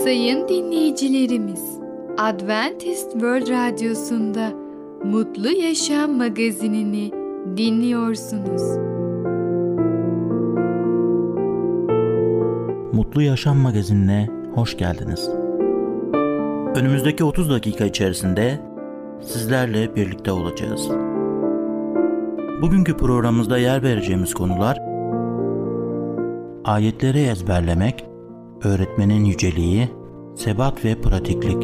Sayın dinleyicilerimiz, Adventist World Radyosu'nda Mutlu Yaşam magazinini dinliyorsunuz. Mutlu Yaşam magazinine hoş geldiniz. Önümüzdeki 30 dakika içerisinde sizlerle birlikte olacağız. Bugünkü programımızda yer vereceğimiz konular ayetleri ezberlemek, öğretmenin yüceliği, sebat ve pratiklik.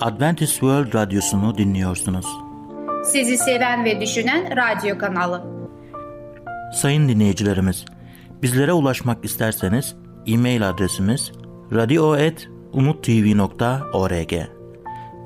Adventist World Radyosu'nu dinliyorsunuz. Sizi seven ve düşünen radyo kanalı. Sayın dinleyicilerimiz, bizlere ulaşmak isterseniz e-mail adresimiz radio.umutv.org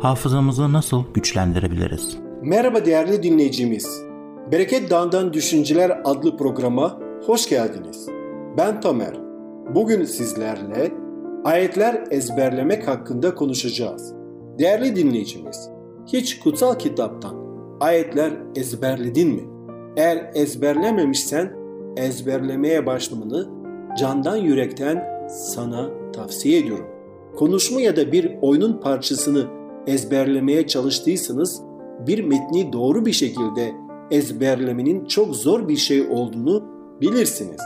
Hafızamızı nasıl güçlendirebiliriz? Merhaba değerli dinleyicimiz. Bereket Dağı'ndan Düşünceler adlı programa hoş geldiniz. Ben Tamer. Bugün sizlerle ayetler ezberlemek hakkında konuşacağız. Değerli dinleyicimiz, hiç kutsal kitaptan ayetler ezberledin mi? Eğer ezberlememişsen ezberlemeye başlamanı candan yürekten sana tavsiye ediyorum. Konuşma ya da bir oyunun parçasını ezberlemeye çalıştıysanız bir metni doğru bir şekilde ezberlemenin çok zor bir şey olduğunu bilirsiniz.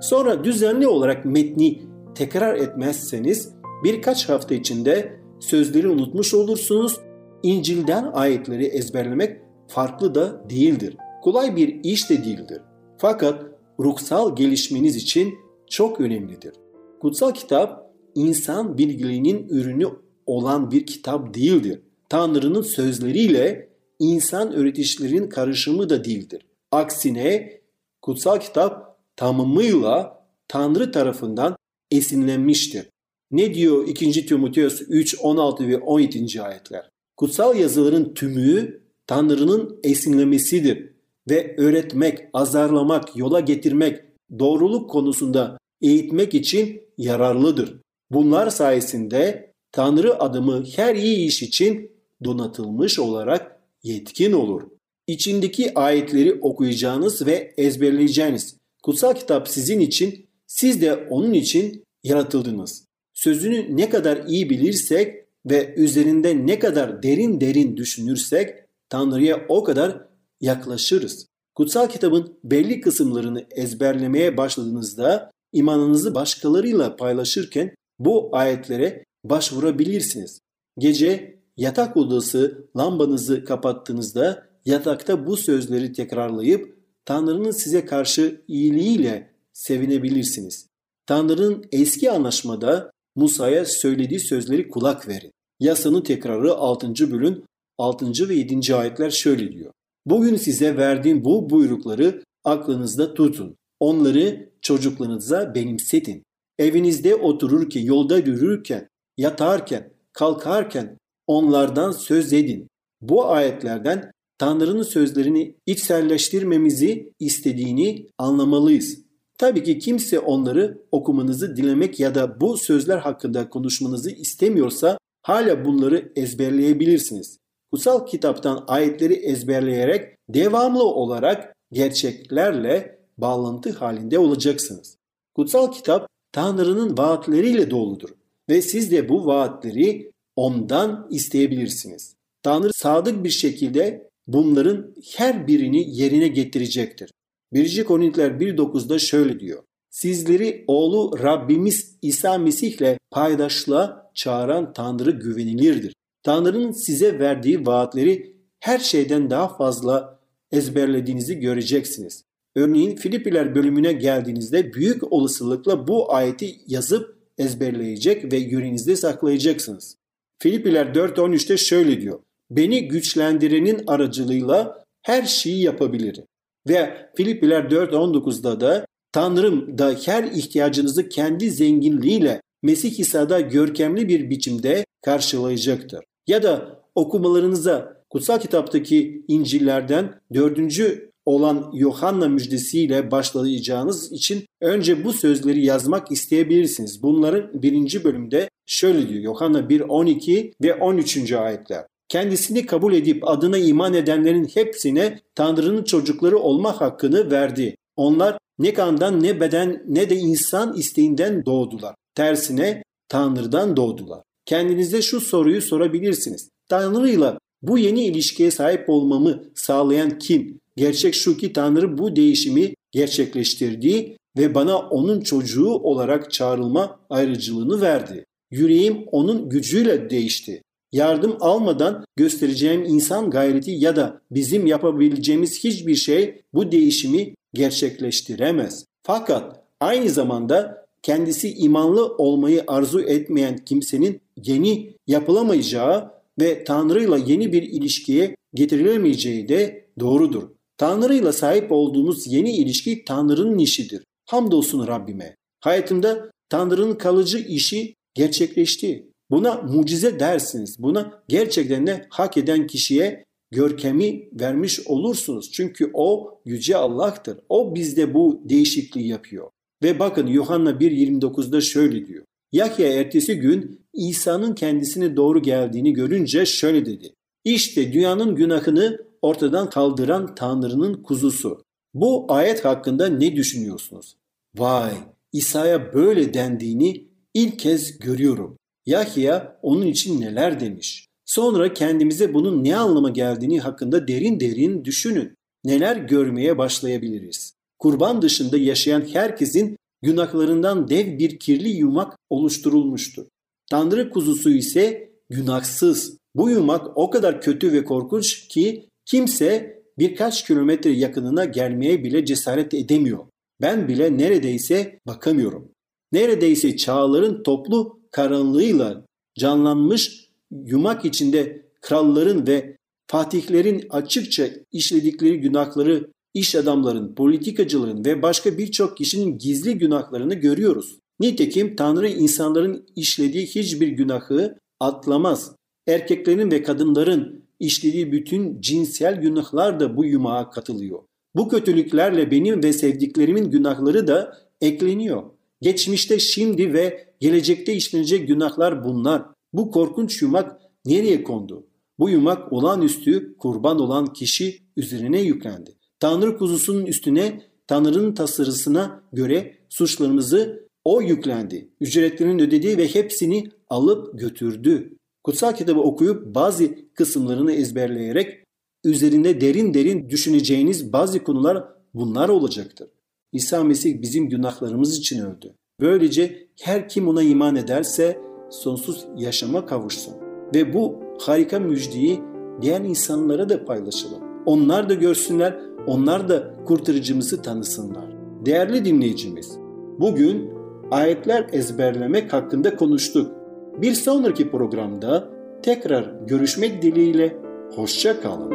Sonra düzenli olarak metni tekrar etmezseniz birkaç hafta içinde sözleri unutmuş olursunuz. İncil'den ayetleri ezberlemek farklı da değildir. Kolay bir iş de değildir. Fakat ruhsal gelişmeniz için çok önemlidir. Kutsal kitap insan bilgiliğinin ürünü olan bir kitap değildir. Tanrı'nın sözleriyle insan öğretişlerinin karışımı da değildir. Aksine kutsal kitap tamamıyla Tanrı tarafından esinlenmiştir. Ne diyor 2. Timoteus 3, 16 ve 17. ayetler? Kutsal yazıların tümü Tanrı'nın esinlemesidir ve öğretmek, azarlamak, yola getirmek, doğruluk konusunda eğitmek için yararlıdır. Bunlar sayesinde Tanrı adımı her iyi iş için donatılmış olarak yetkin olur. İçindeki ayetleri okuyacağınız ve ezberleyeceğiniz kutsal kitap sizin için, siz de onun için yaratıldınız. Sözünü ne kadar iyi bilirsek ve üzerinde ne kadar derin derin düşünürsek Tanrı'ya o kadar yaklaşırız. Kutsal kitabın belli kısımlarını ezberlemeye başladığınızda imanınızı başkalarıyla paylaşırken bu ayetlere başvurabilirsiniz. Gece yatak odası lambanızı kapattığınızda yatakta bu sözleri tekrarlayıp Tanrı'nın size karşı iyiliğiyle sevinebilirsiniz. Tanrı'nın eski anlaşmada Musa'ya söylediği sözleri kulak verin. Yasanın tekrarı 6. bölüm 6. ve 7. ayetler şöyle diyor. Bugün size verdiğim bu buyrukları aklınızda tutun. Onları çocuklarınıza benimsetin. Evinizde otururken, yolda yürürken, yatarken, kalkarken onlardan söz edin. Bu ayetlerden Tanrı'nın sözlerini içselleştirmemizi istediğini anlamalıyız. Tabii ki kimse onları okumanızı dilemek ya da bu sözler hakkında konuşmanızı istemiyorsa hala bunları ezberleyebilirsiniz. Kutsal kitaptan ayetleri ezberleyerek devamlı olarak gerçeklerle bağlantı halinde olacaksınız. Kutsal kitap Tanrı'nın vaatleriyle doludur ve siz de bu vaatleri ondan isteyebilirsiniz. Tanrı sadık bir şekilde bunların her birini yerine getirecektir. 1. Korintiler 1.9'da şöyle diyor. Sizleri oğlu Rabbimiz İsa Mesih'le paydaşlığa çağıran Tanrı güvenilirdir. Tanrı'nın size verdiği vaatleri her şeyden daha fazla ezberlediğinizi göreceksiniz. Örneğin Filipiler bölümüne geldiğinizde büyük olasılıkla bu ayeti yazıp ezberleyecek ve yüreğinizde saklayacaksınız. Filipiler 4.13'te şöyle diyor. beni güçlendirenin aracılığıyla her şeyi yapabilirim. Ve Filipiler 4.19'da da Tanrım da her ihtiyacınızı kendi zenginliğiyle Mesih İsa'da görkemli bir biçimde karşılayacaktır. Ya da okumalarınıza kutsal kitaptaki İncil'lerden dördüncü olan Yohanna müjdesiyle başlayacağınız için önce bu sözleri yazmak isteyebilirsiniz. Bunların birinci bölümde şöyle diyor Yohanna 1, 12 ve 13. ayetler. Kendisini kabul edip adına iman edenlerin hepsine Tanrı'nın çocukları olma hakkını verdi. Onlar ne kandan ne beden ne de insan isteğinden doğdular. Tersine Tanrı'dan doğdular. Kendinize şu soruyu sorabilirsiniz. Tanrı'yla bu yeni ilişkiye sahip olmamı sağlayan kim? Gerçek şu ki Tanrı bu değişimi gerçekleştirdi ve bana onun çocuğu olarak çağrılma ayrıcılığını verdi. Yüreğim onun gücüyle değişti. Yardım almadan göstereceğim insan gayreti ya da bizim yapabileceğimiz hiçbir şey bu değişimi gerçekleştiremez. Fakat aynı zamanda kendisi imanlı olmayı arzu etmeyen kimsenin yeni yapılamayacağı ve Tanrı'yla yeni bir ilişkiye getirilemeyeceği de doğrudur. Tanrı'yla sahip olduğumuz yeni ilişki Tanrı'nın işidir. Hamdolsun Rabbime. Hayatımda Tanrı'nın kalıcı işi gerçekleşti. Buna mucize dersiniz. Buna gerçekten de hak eden kişiye görkemi vermiş olursunuz. Çünkü o yüce Allah'tır. O bizde bu değişikliği yapıyor. Ve bakın Yuhanna 1.29'da şöyle diyor. Yahya ertesi gün İsa'nın kendisine doğru geldiğini görünce şöyle dedi. İşte dünyanın günahını ortadan kaldıran Tanrı'nın kuzusu. Bu ayet hakkında ne düşünüyorsunuz? Vay İsa'ya böyle dendiğini ilk kez görüyorum. Yahya onun için neler demiş. Sonra kendimize bunun ne anlama geldiğini hakkında derin derin düşünün. Neler görmeye başlayabiliriz? Kurban dışında yaşayan herkesin günahlarından dev bir kirli yumak oluşturulmuştur. Tanrı kuzusu ise günahsız. Bu yumak o kadar kötü ve korkunç ki kimse birkaç kilometre yakınına gelmeye bile cesaret edemiyor. Ben bile neredeyse bakamıyorum. Neredeyse çağların toplu karanlığıyla canlanmış yumak içinde kralların ve fatihlerin açıkça işledikleri günahları iş adamların, politikacıların ve başka birçok kişinin gizli günahlarını görüyoruz. Nitekim Tanrı insanların işlediği hiçbir günahı atlamaz. Erkeklerin ve kadınların işlediği bütün cinsel günahlar da bu yumağa katılıyor. Bu kötülüklerle benim ve sevdiklerimin günahları da ekleniyor. Geçmişte, şimdi ve gelecekte işlenecek günahlar bunlar. Bu korkunç yumak nereye kondu? Bu yumak olağanüstü kurban olan kişi üzerine yüklendi. Tanrı kuzusunun üstüne Tanrı'nın tasarısına göre suçlarımızı o yüklendi. Ücretlerini ödedi ve hepsini alıp götürdü. Kutsal kitabı okuyup bazı kısımlarını ezberleyerek üzerinde derin derin düşüneceğiniz bazı konular bunlar olacaktır. İsa Mesih bizim günahlarımız için öldü. Böylece her kim ona iman ederse sonsuz yaşama kavuşsun. Ve bu harika müjdeyi diğer insanlara da paylaşalım. Onlar da görsünler, onlar da kurtarıcımızı tanısınlar. Değerli dinleyicimiz, bugün ayetler ezberlemek hakkında konuştuk. Bir sonraki programda tekrar görüşmek dileğiyle hoşça kalın.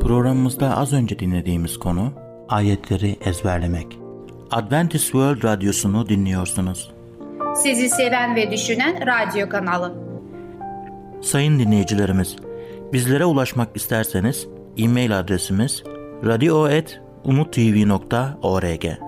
Programımızda az önce dinlediğimiz konu ayetleri ezberlemek. Adventist World Radyosu'nu dinliyorsunuz. Sizi seven ve düşünen radyo kanalı. Sayın dinleyicilerimiz, bizlere ulaşmak isterseniz e-mail adresimiz radio.umutv.org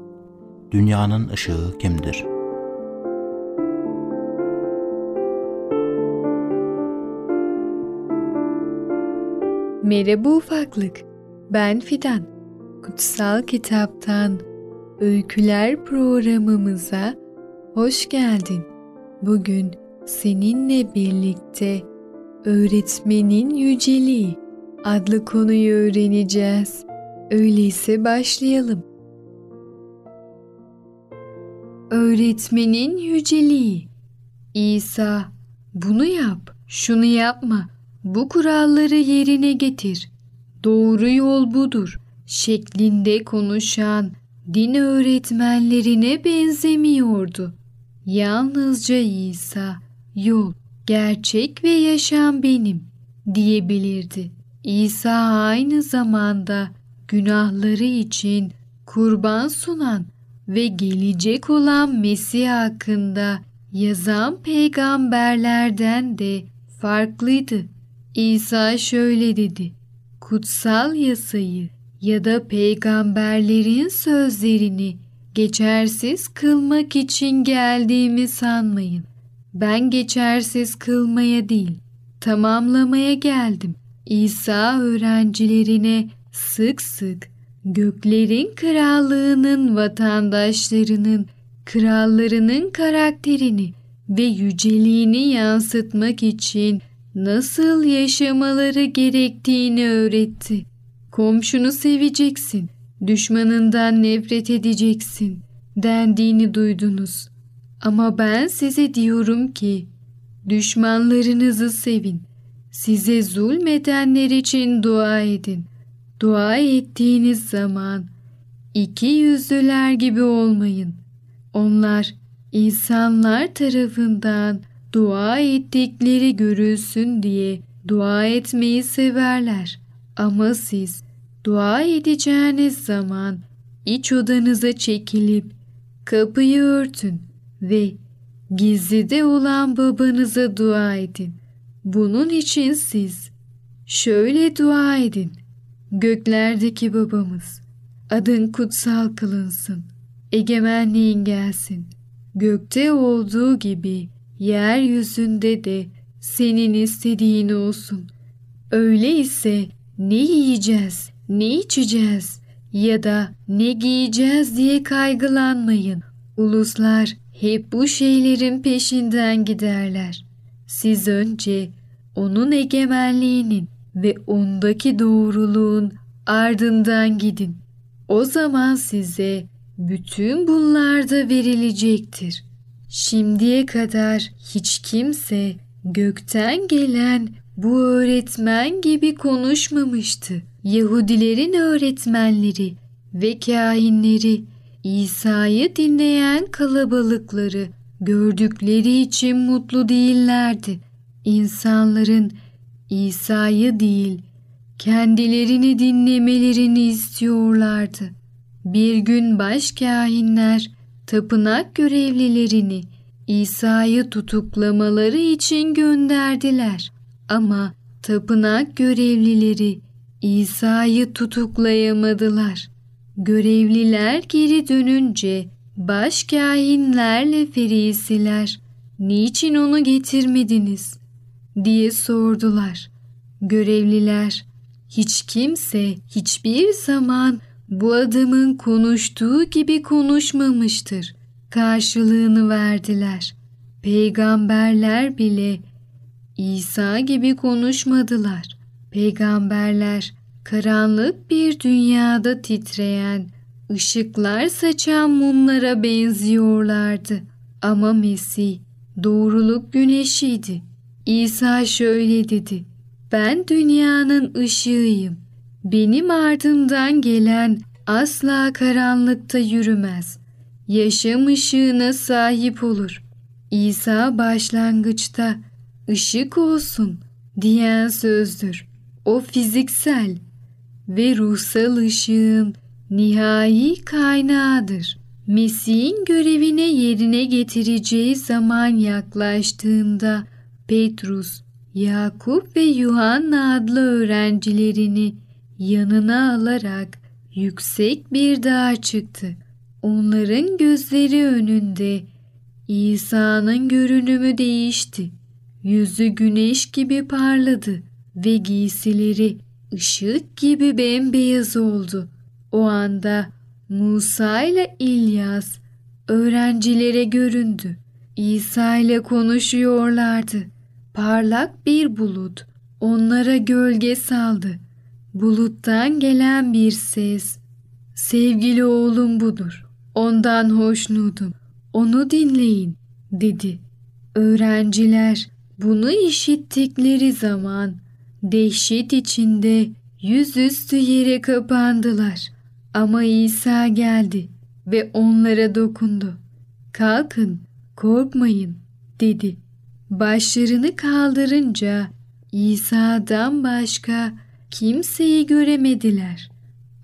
Dünyanın ışığı kimdir? Merhaba ufaklık. Ben Fidan. Kutsal Kitaptan Öyküler programımıza hoş geldin. Bugün seninle birlikte öğretmenin yüceliği adlı konuyu öğreneceğiz. Öyleyse başlayalım. Öğretmenin yüceliği İsa bunu yap, şunu yapma, bu kuralları yerine getir. Doğru yol budur şeklinde konuşan din öğretmenlerine benzemiyordu. Yalnızca İsa, yol, gerçek ve yaşam benim diyebilirdi. İsa aynı zamanda günahları için kurban sunan ve gelecek olan Mesih hakkında yazan peygamberlerden de farklıydı. İsa şöyle dedi. Kutsal yasayı ya da peygamberlerin sözlerini geçersiz kılmak için geldiğimi sanmayın. Ben geçersiz kılmaya değil, tamamlamaya geldim. İsa öğrencilerine sık sık göklerin krallığının vatandaşlarının krallarının karakterini ve yüceliğini yansıtmak için nasıl yaşamaları gerektiğini öğretti. Komşunu seveceksin, düşmanından nefret edeceksin dendiğini duydunuz. Ama ben size diyorum ki düşmanlarınızı sevin. Size zulmedenler için dua edin. Dua ettiğiniz zaman iki yüzlüler gibi olmayın. Onlar insanlar tarafından dua ettikleri görülsün diye dua etmeyi severler. Ama siz dua edeceğiniz zaman iç odanıza çekilip kapıyı örtün ve gizlide olan babanıza dua edin. Bunun için siz şöyle dua edin. Göklerdeki babamız, adın kutsal kılınsın, egemenliğin gelsin. Gökte olduğu gibi yeryüzünde de senin istediğin olsun. Öyleyse ne yiyeceğiz, ne içeceğiz ya da ne giyeceğiz diye kaygılanmayın. Uluslar hep bu şeylerin peşinden giderler. Siz önce onun egemenliğinin ve ondaki doğruluğun ardından gidin. O zaman size bütün bunlar da verilecektir. Şimdiye kadar hiç kimse gökten gelen bu öğretmen gibi konuşmamıştı. Yahudilerin öğretmenleri ve kahinleri İsa'yı dinleyen kalabalıkları gördükleri için mutlu değillerdi. İnsanların İsa'yı değil, kendilerini dinlemelerini istiyorlardı. Bir gün başkahinler tapınak görevlilerini İsa'yı tutuklamaları için gönderdiler. Ama tapınak görevlileri İsa'yı tutuklayamadılar. Görevliler geri dönünce başkahinlerle ferisiler niçin onu getirmediniz diye sordular. Görevliler hiç kimse hiçbir zaman bu adamın konuştuğu gibi konuşmamıştır. Karşılığını verdiler. Peygamberler bile İsa gibi konuşmadılar. Peygamberler karanlık bir dünyada titreyen, ışıklar saçan mumlara benziyorlardı. Ama Mesih doğruluk güneşiydi. İsa şöyle dedi. Ben dünyanın ışığıyım. Benim ardımdan gelen asla karanlıkta yürümez. Yaşam ışığına sahip olur. İsa başlangıçta ışık olsun diyen sözdür. O fiziksel ve ruhsal ışığın nihai kaynağıdır. Mesih'in görevine yerine getireceği zaman yaklaştığında Petrus, Yakup ve Yuhanna adlı öğrencilerini yanına alarak yüksek bir dağa çıktı. Onların gözleri önünde İsa'nın görünümü değişti. Yüzü güneş gibi parladı ve giysileri ışık gibi bembeyaz oldu. O anda Musa ile İlyas öğrencilere göründü. İsa ile konuşuyorlardı. Parlak bir bulut onlara gölge saldı. Buluttan gelen bir ses. Sevgili oğlum budur. Ondan hoşnutum. Onu dinleyin dedi. Öğrenciler bunu işittikleri zaman dehşet içinde yüzüstü yere kapandılar. Ama İsa geldi ve onlara dokundu. Kalkın, korkmayın dedi. Başlarını kaldırınca İsa'dan başka kimseyi göremediler.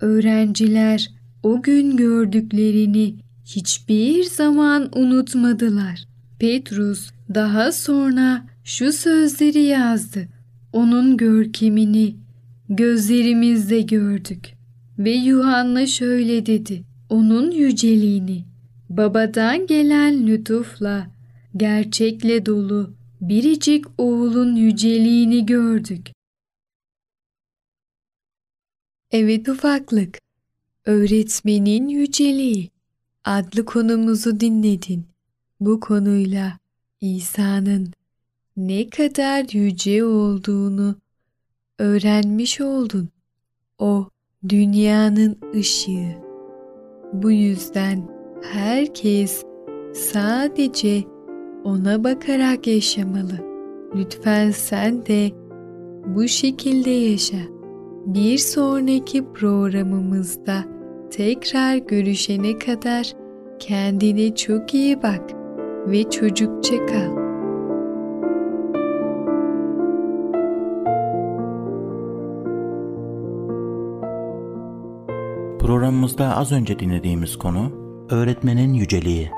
Öğrenciler o gün gördüklerini hiçbir zaman unutmadılar. Petrus daha sonra şu sözleri yazdı. Onun görkemini gözlerimizde gördük. Ve Yuhanna şöyle dedi. Onun yüceliğini babadan gelen lütufla gerçekle dolu biricik oğulun yüceliğini gördük. Evet ufaklık, öğretmenin yüceliği adlı konumuzu dinledin. Bu konuyla İsa'nın ne kadar yüce olduğunu öğrenmiş oldun. O dünyanın ışığı. Bu yüzden herkes sadece ona bakarak yaşamalı. Lütfen sen de bu şekilde yaşa. Bir sonraki programımızda tekrar görüşene kadar kendine çok iyi bak ve çocukça kal. Programımızda az önce dinlediğimiz konu öğretmenin yüceliği.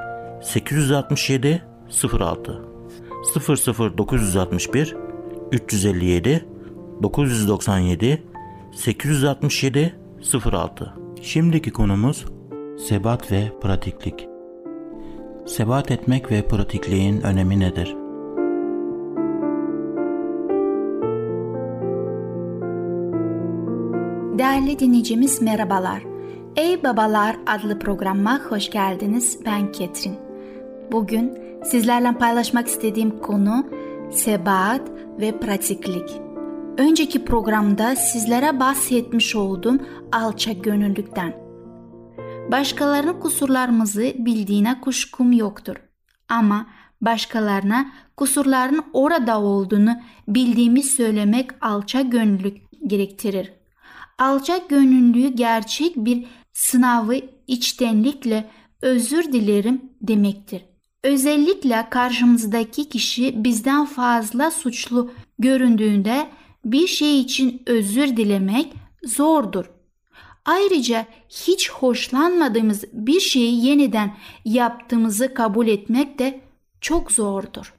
867 06 00961 357 997 867 06 Şimdiki konumuz sebat ve pratiklik. Sebat etmek ve pratikliğin önemi nedir? Değerli dinleyicimiz merhabalar. Ey Babalar adlı programıma hoş geldiniz. Ben Ketrin. Bugün sizlerle paylaşmak istediğim konu sebat ve pratiklik. Önceki programda sizlere bahsetmiş olduğum alçak gönüllükten. Başkalarının kusurlarımızı bildiğine kuşkum yoktur. Ama başkalarına kusurların orada olduğunu bildiğimi söylemek alçak gönüllülük gerektirir. Alçak gönüllülüğü gerçek bir sınavı içtenlikle özür dilerim demektir. Özellikle karşımızdaki kişi bizden fazla suçlu göründüğünde bir şey için özür dilemek zordur. Ayrıca hiç hoşlanmadığımız bir şeyi yeniden yaptığımızı kabul etmek de çok zordur.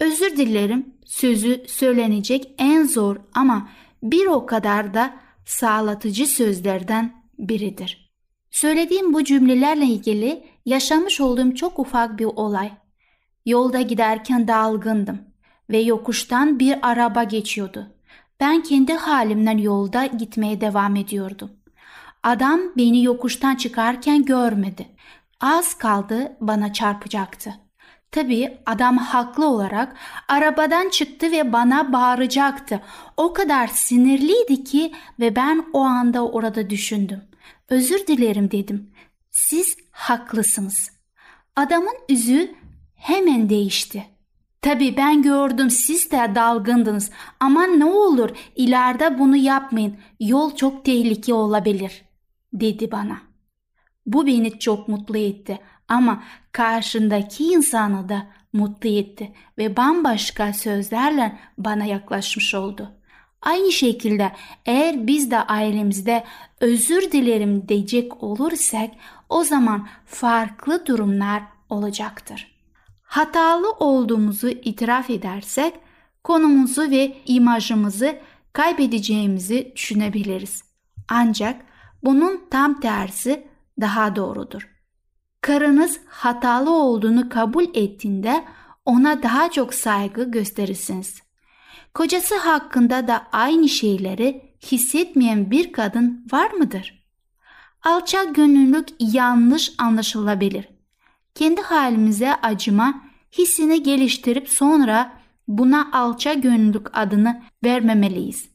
Özür dilerim sözü söylenecek en zor ama bir o kadar da sağlatıcı sözlerden biridir. Söylediğim bu cümlelerle ilgili yaşamış olduğum çok ufak bir olay. Yolda giderken dalgındım ve yokuştan bir araba geçiyordu. Ben kendi halimden yolda gitmeye devam ediyordum. Adam beni yokuştan çıkarken görmedi. Az kaldı bana çarpacaktı. Tabii adam haklı olarak arabadan çıktı ve bana bağıracaktı. O kadar sinirliydi ki ve ben o anda orada düşündüm. Özür dilerim dedim. Siz haklısınız. Adamın yüzü hemen değişti. Tabii ben gördüm siz de dalgındınız ama ne olur ileride bunu yapmayın. Yol çok tehlikeli olabilir dedi bana. Bu beni çok mutlu etti ama karşındaki insanı da mutlu etti ve bambaşka sözlerle bana yaklaşmış oldu. Aynı şekilde eğer biz de ailemizde özür dilerim diyecek olursak o zaman farklı durumlar olacaktır. hatalı olduğumuzu itiraf edersek konumuzu ve imajımızı kaybedeceğimizi düşünebiliriz. Ancak bunun tam tersi daha doğrudur. Karınız hatalı olduğunu kabul ettiğinde ona daha çok saygı gösterirsiniz. Kocası hakkında da aynı şeyleri hissetmeyen bir kadın var mıdır? Alçak gönüllülük yanlış anlaşılabilir. Kendi halimize acıma hissini geliştirip sonra buna alçak gönüllülük adını vermemeliyiz.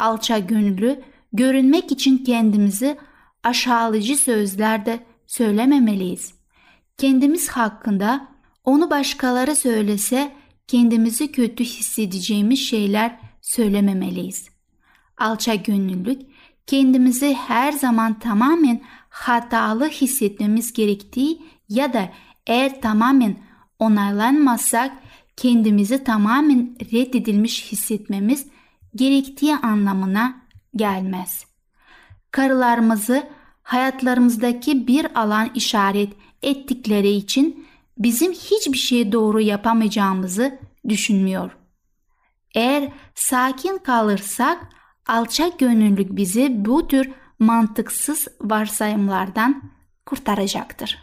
Alçak gönüllü görünmek için kendimizi aşağılayıcı sözlerde söylememeliyiz. Kendimiz hakkında onu başkaları söylese kendimizi kötü hissedeceğimiz şeyler söylememeliyiz. Alçak gönüllülük kendimizi her zaman tamamen hatalı hissetmemiz gerektiği ya da eğer tamamen onaylanmazsak kendimizi tamamen reddedilmiş hissetmemiz gerektiği anlamına gelmez. Karılarımızı hayatlarımızdaki bir alan işaret ettikleri için bizim hiçbir şey doğru yapamayacağımızı düşünmüyor. Eğer sakin kalırsak alçak gönüllülük bizi bu tür mantıksız varsayımlardan kurtaracaktır.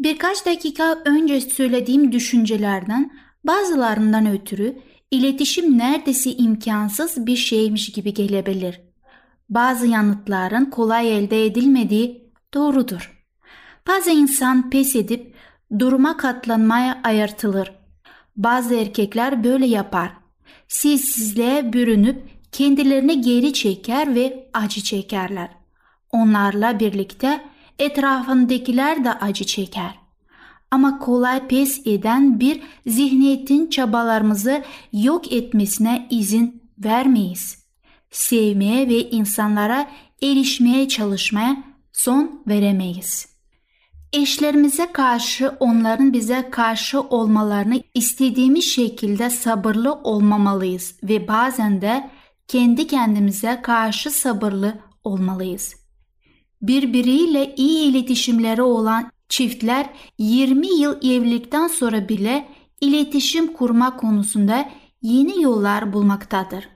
Birkaç dakika önce söylediğim düşüncelerden bazılarından ötürü iletişim neredeyse imkansız bir şeymiş gibi gelebilir. Bazı yanıtların kolay elde edilmediği doğrudur. Bazı insan pes edip duruma katlanmaya ayartılır. Bazı erkekler böyle yapar. Sessizliğe bürünüp kendilerini geri çeker ve acı çekerler. Onlarla birlikte etrafındakiler de acı çeker. Ama kolay pes eden bir zihniyetin çabalarımızı yok etmesine izin vermeyiz. Sevmeye ve insanlara erişmeye çalışmaya son veremeyiz. Eşlerimize karşı onların bize karşı olmalarını istediğimiz şekilde sabırlı olmamalıyız ve bazen de kendi kendimize karşı sabırlı olmalıyız. Birbiriyle iyi iletişimleri olan çiftler 20 yıl evlilikten sonra bile iletişim kurma konusunda yeni yollar bulmaktadır.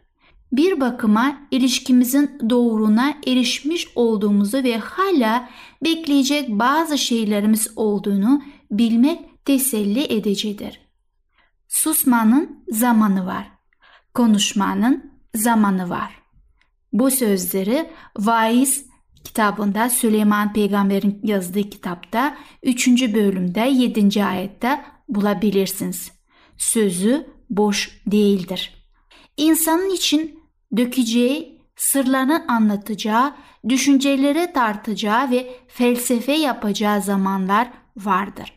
Bir bakıma ilişkimizin doğruna erişmiş olduğumuzu ve hala bekleyecek bazı şeylerimiz olduğunu bilmek teselli edicidir. Susmanın zamanı var. Konuşmanın zamanı var. Bu sözleri Vaiz kitabında Süleyman Peygamber'in yazdığı kitapta 3. bölümde 7. ayette bulabilirsiniz. Sözü boş değildir. İnsanın için dökeceği, sırlarını anlatacağı, düşünceleri tartacağı ve felsefe yapacağı zamanlar vardır.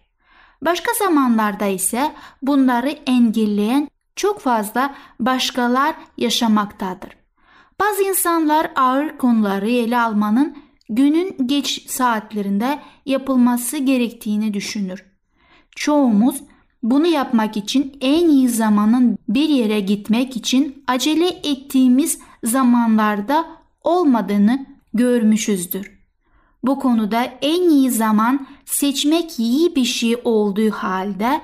Başka zamanlarda ise bunları engelleyen çok fazla başkalar yaşamaktadır. Bazı insanlar ağır konuları ele almanın günün geç saatlerinde yapılması gerektiğini düşünür. Çoğumuz bunu yapmak için en iyi zamanın bir yere gitmek için acele ettiğimiz zamanlarda olmadığını görmüşüzdür. Bu konuda en iyi zaman seçmek iyi bir şey olduğu halde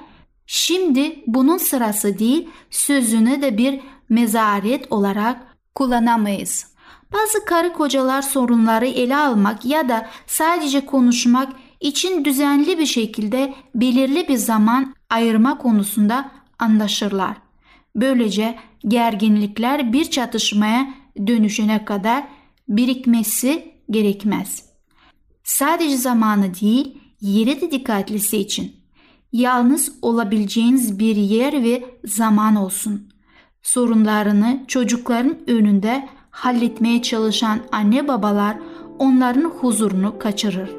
şimdi bunun sırası değil sözünü de bir mezaret olarak kullanamayız. Bazı karı kocalar sorunları ele almak ya da sadece konuşmak için düzenli bir şekilde belirli bir zaman ayırma konusunda anlaşırlar. Böylece gerginlikler bir çatışmaya dönüşene kadar birikmesi gerekmez. Sadece zamanı değil, yeri de dikkatli seçin. Yalnız olabileceğiniz bir yer ve zaman olsun. Sorunlarını çocukların önünde halletmeye çalışan anne babalar onların huzurunu kaçırır.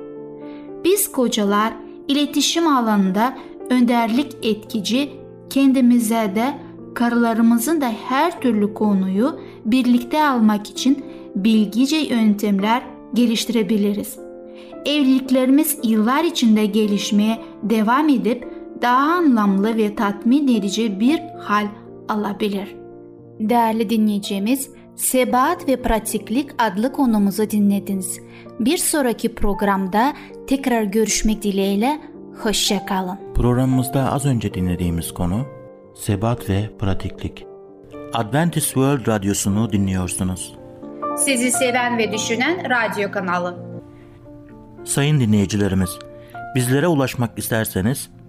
Biz kocalar iletişim alanında önderlik etkici, kendimize de karılarımızın da her türlü konuyu birlikte almak için bilgice yöntemler geliştirebiliriz. Evliliklerimiz yıllar içinde gelişmeye devam edip daha anlamlı ve tatmin edici bir hal alabilir. Değerli dinleyicimiz, Sebat ve Pratiklik adlı konumuzu dinlediniz. Bir sonraki programda tekrar görüşmek dileğiyle, hoşçakalın. Programımızda az önce dinlediğimiz konu sebat ve pratiklik. Adventist World Radyosu'nu dinliyorsunuz. Sizi seven ve düşünen radyo kanalı. Sayın dinleyicilerimiz, bizlere ulaşmak isterseniz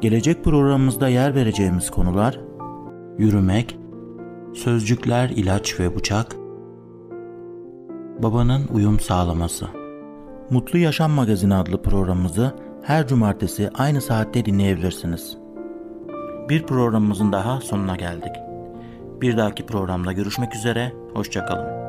Gelecek programımızda yer vereceğimiz konular yürümek, sözcükler, ilaç ve bıçak, babanın uyum sağlaması. Mutlu Yaşam Magazini adlı programımızı her cumartesi aynı saatte dinleyebilirsiniz. Bir programımızın daha sonuna geldik. Bir dahaki programda görüşmek üzere, hoşçakalın.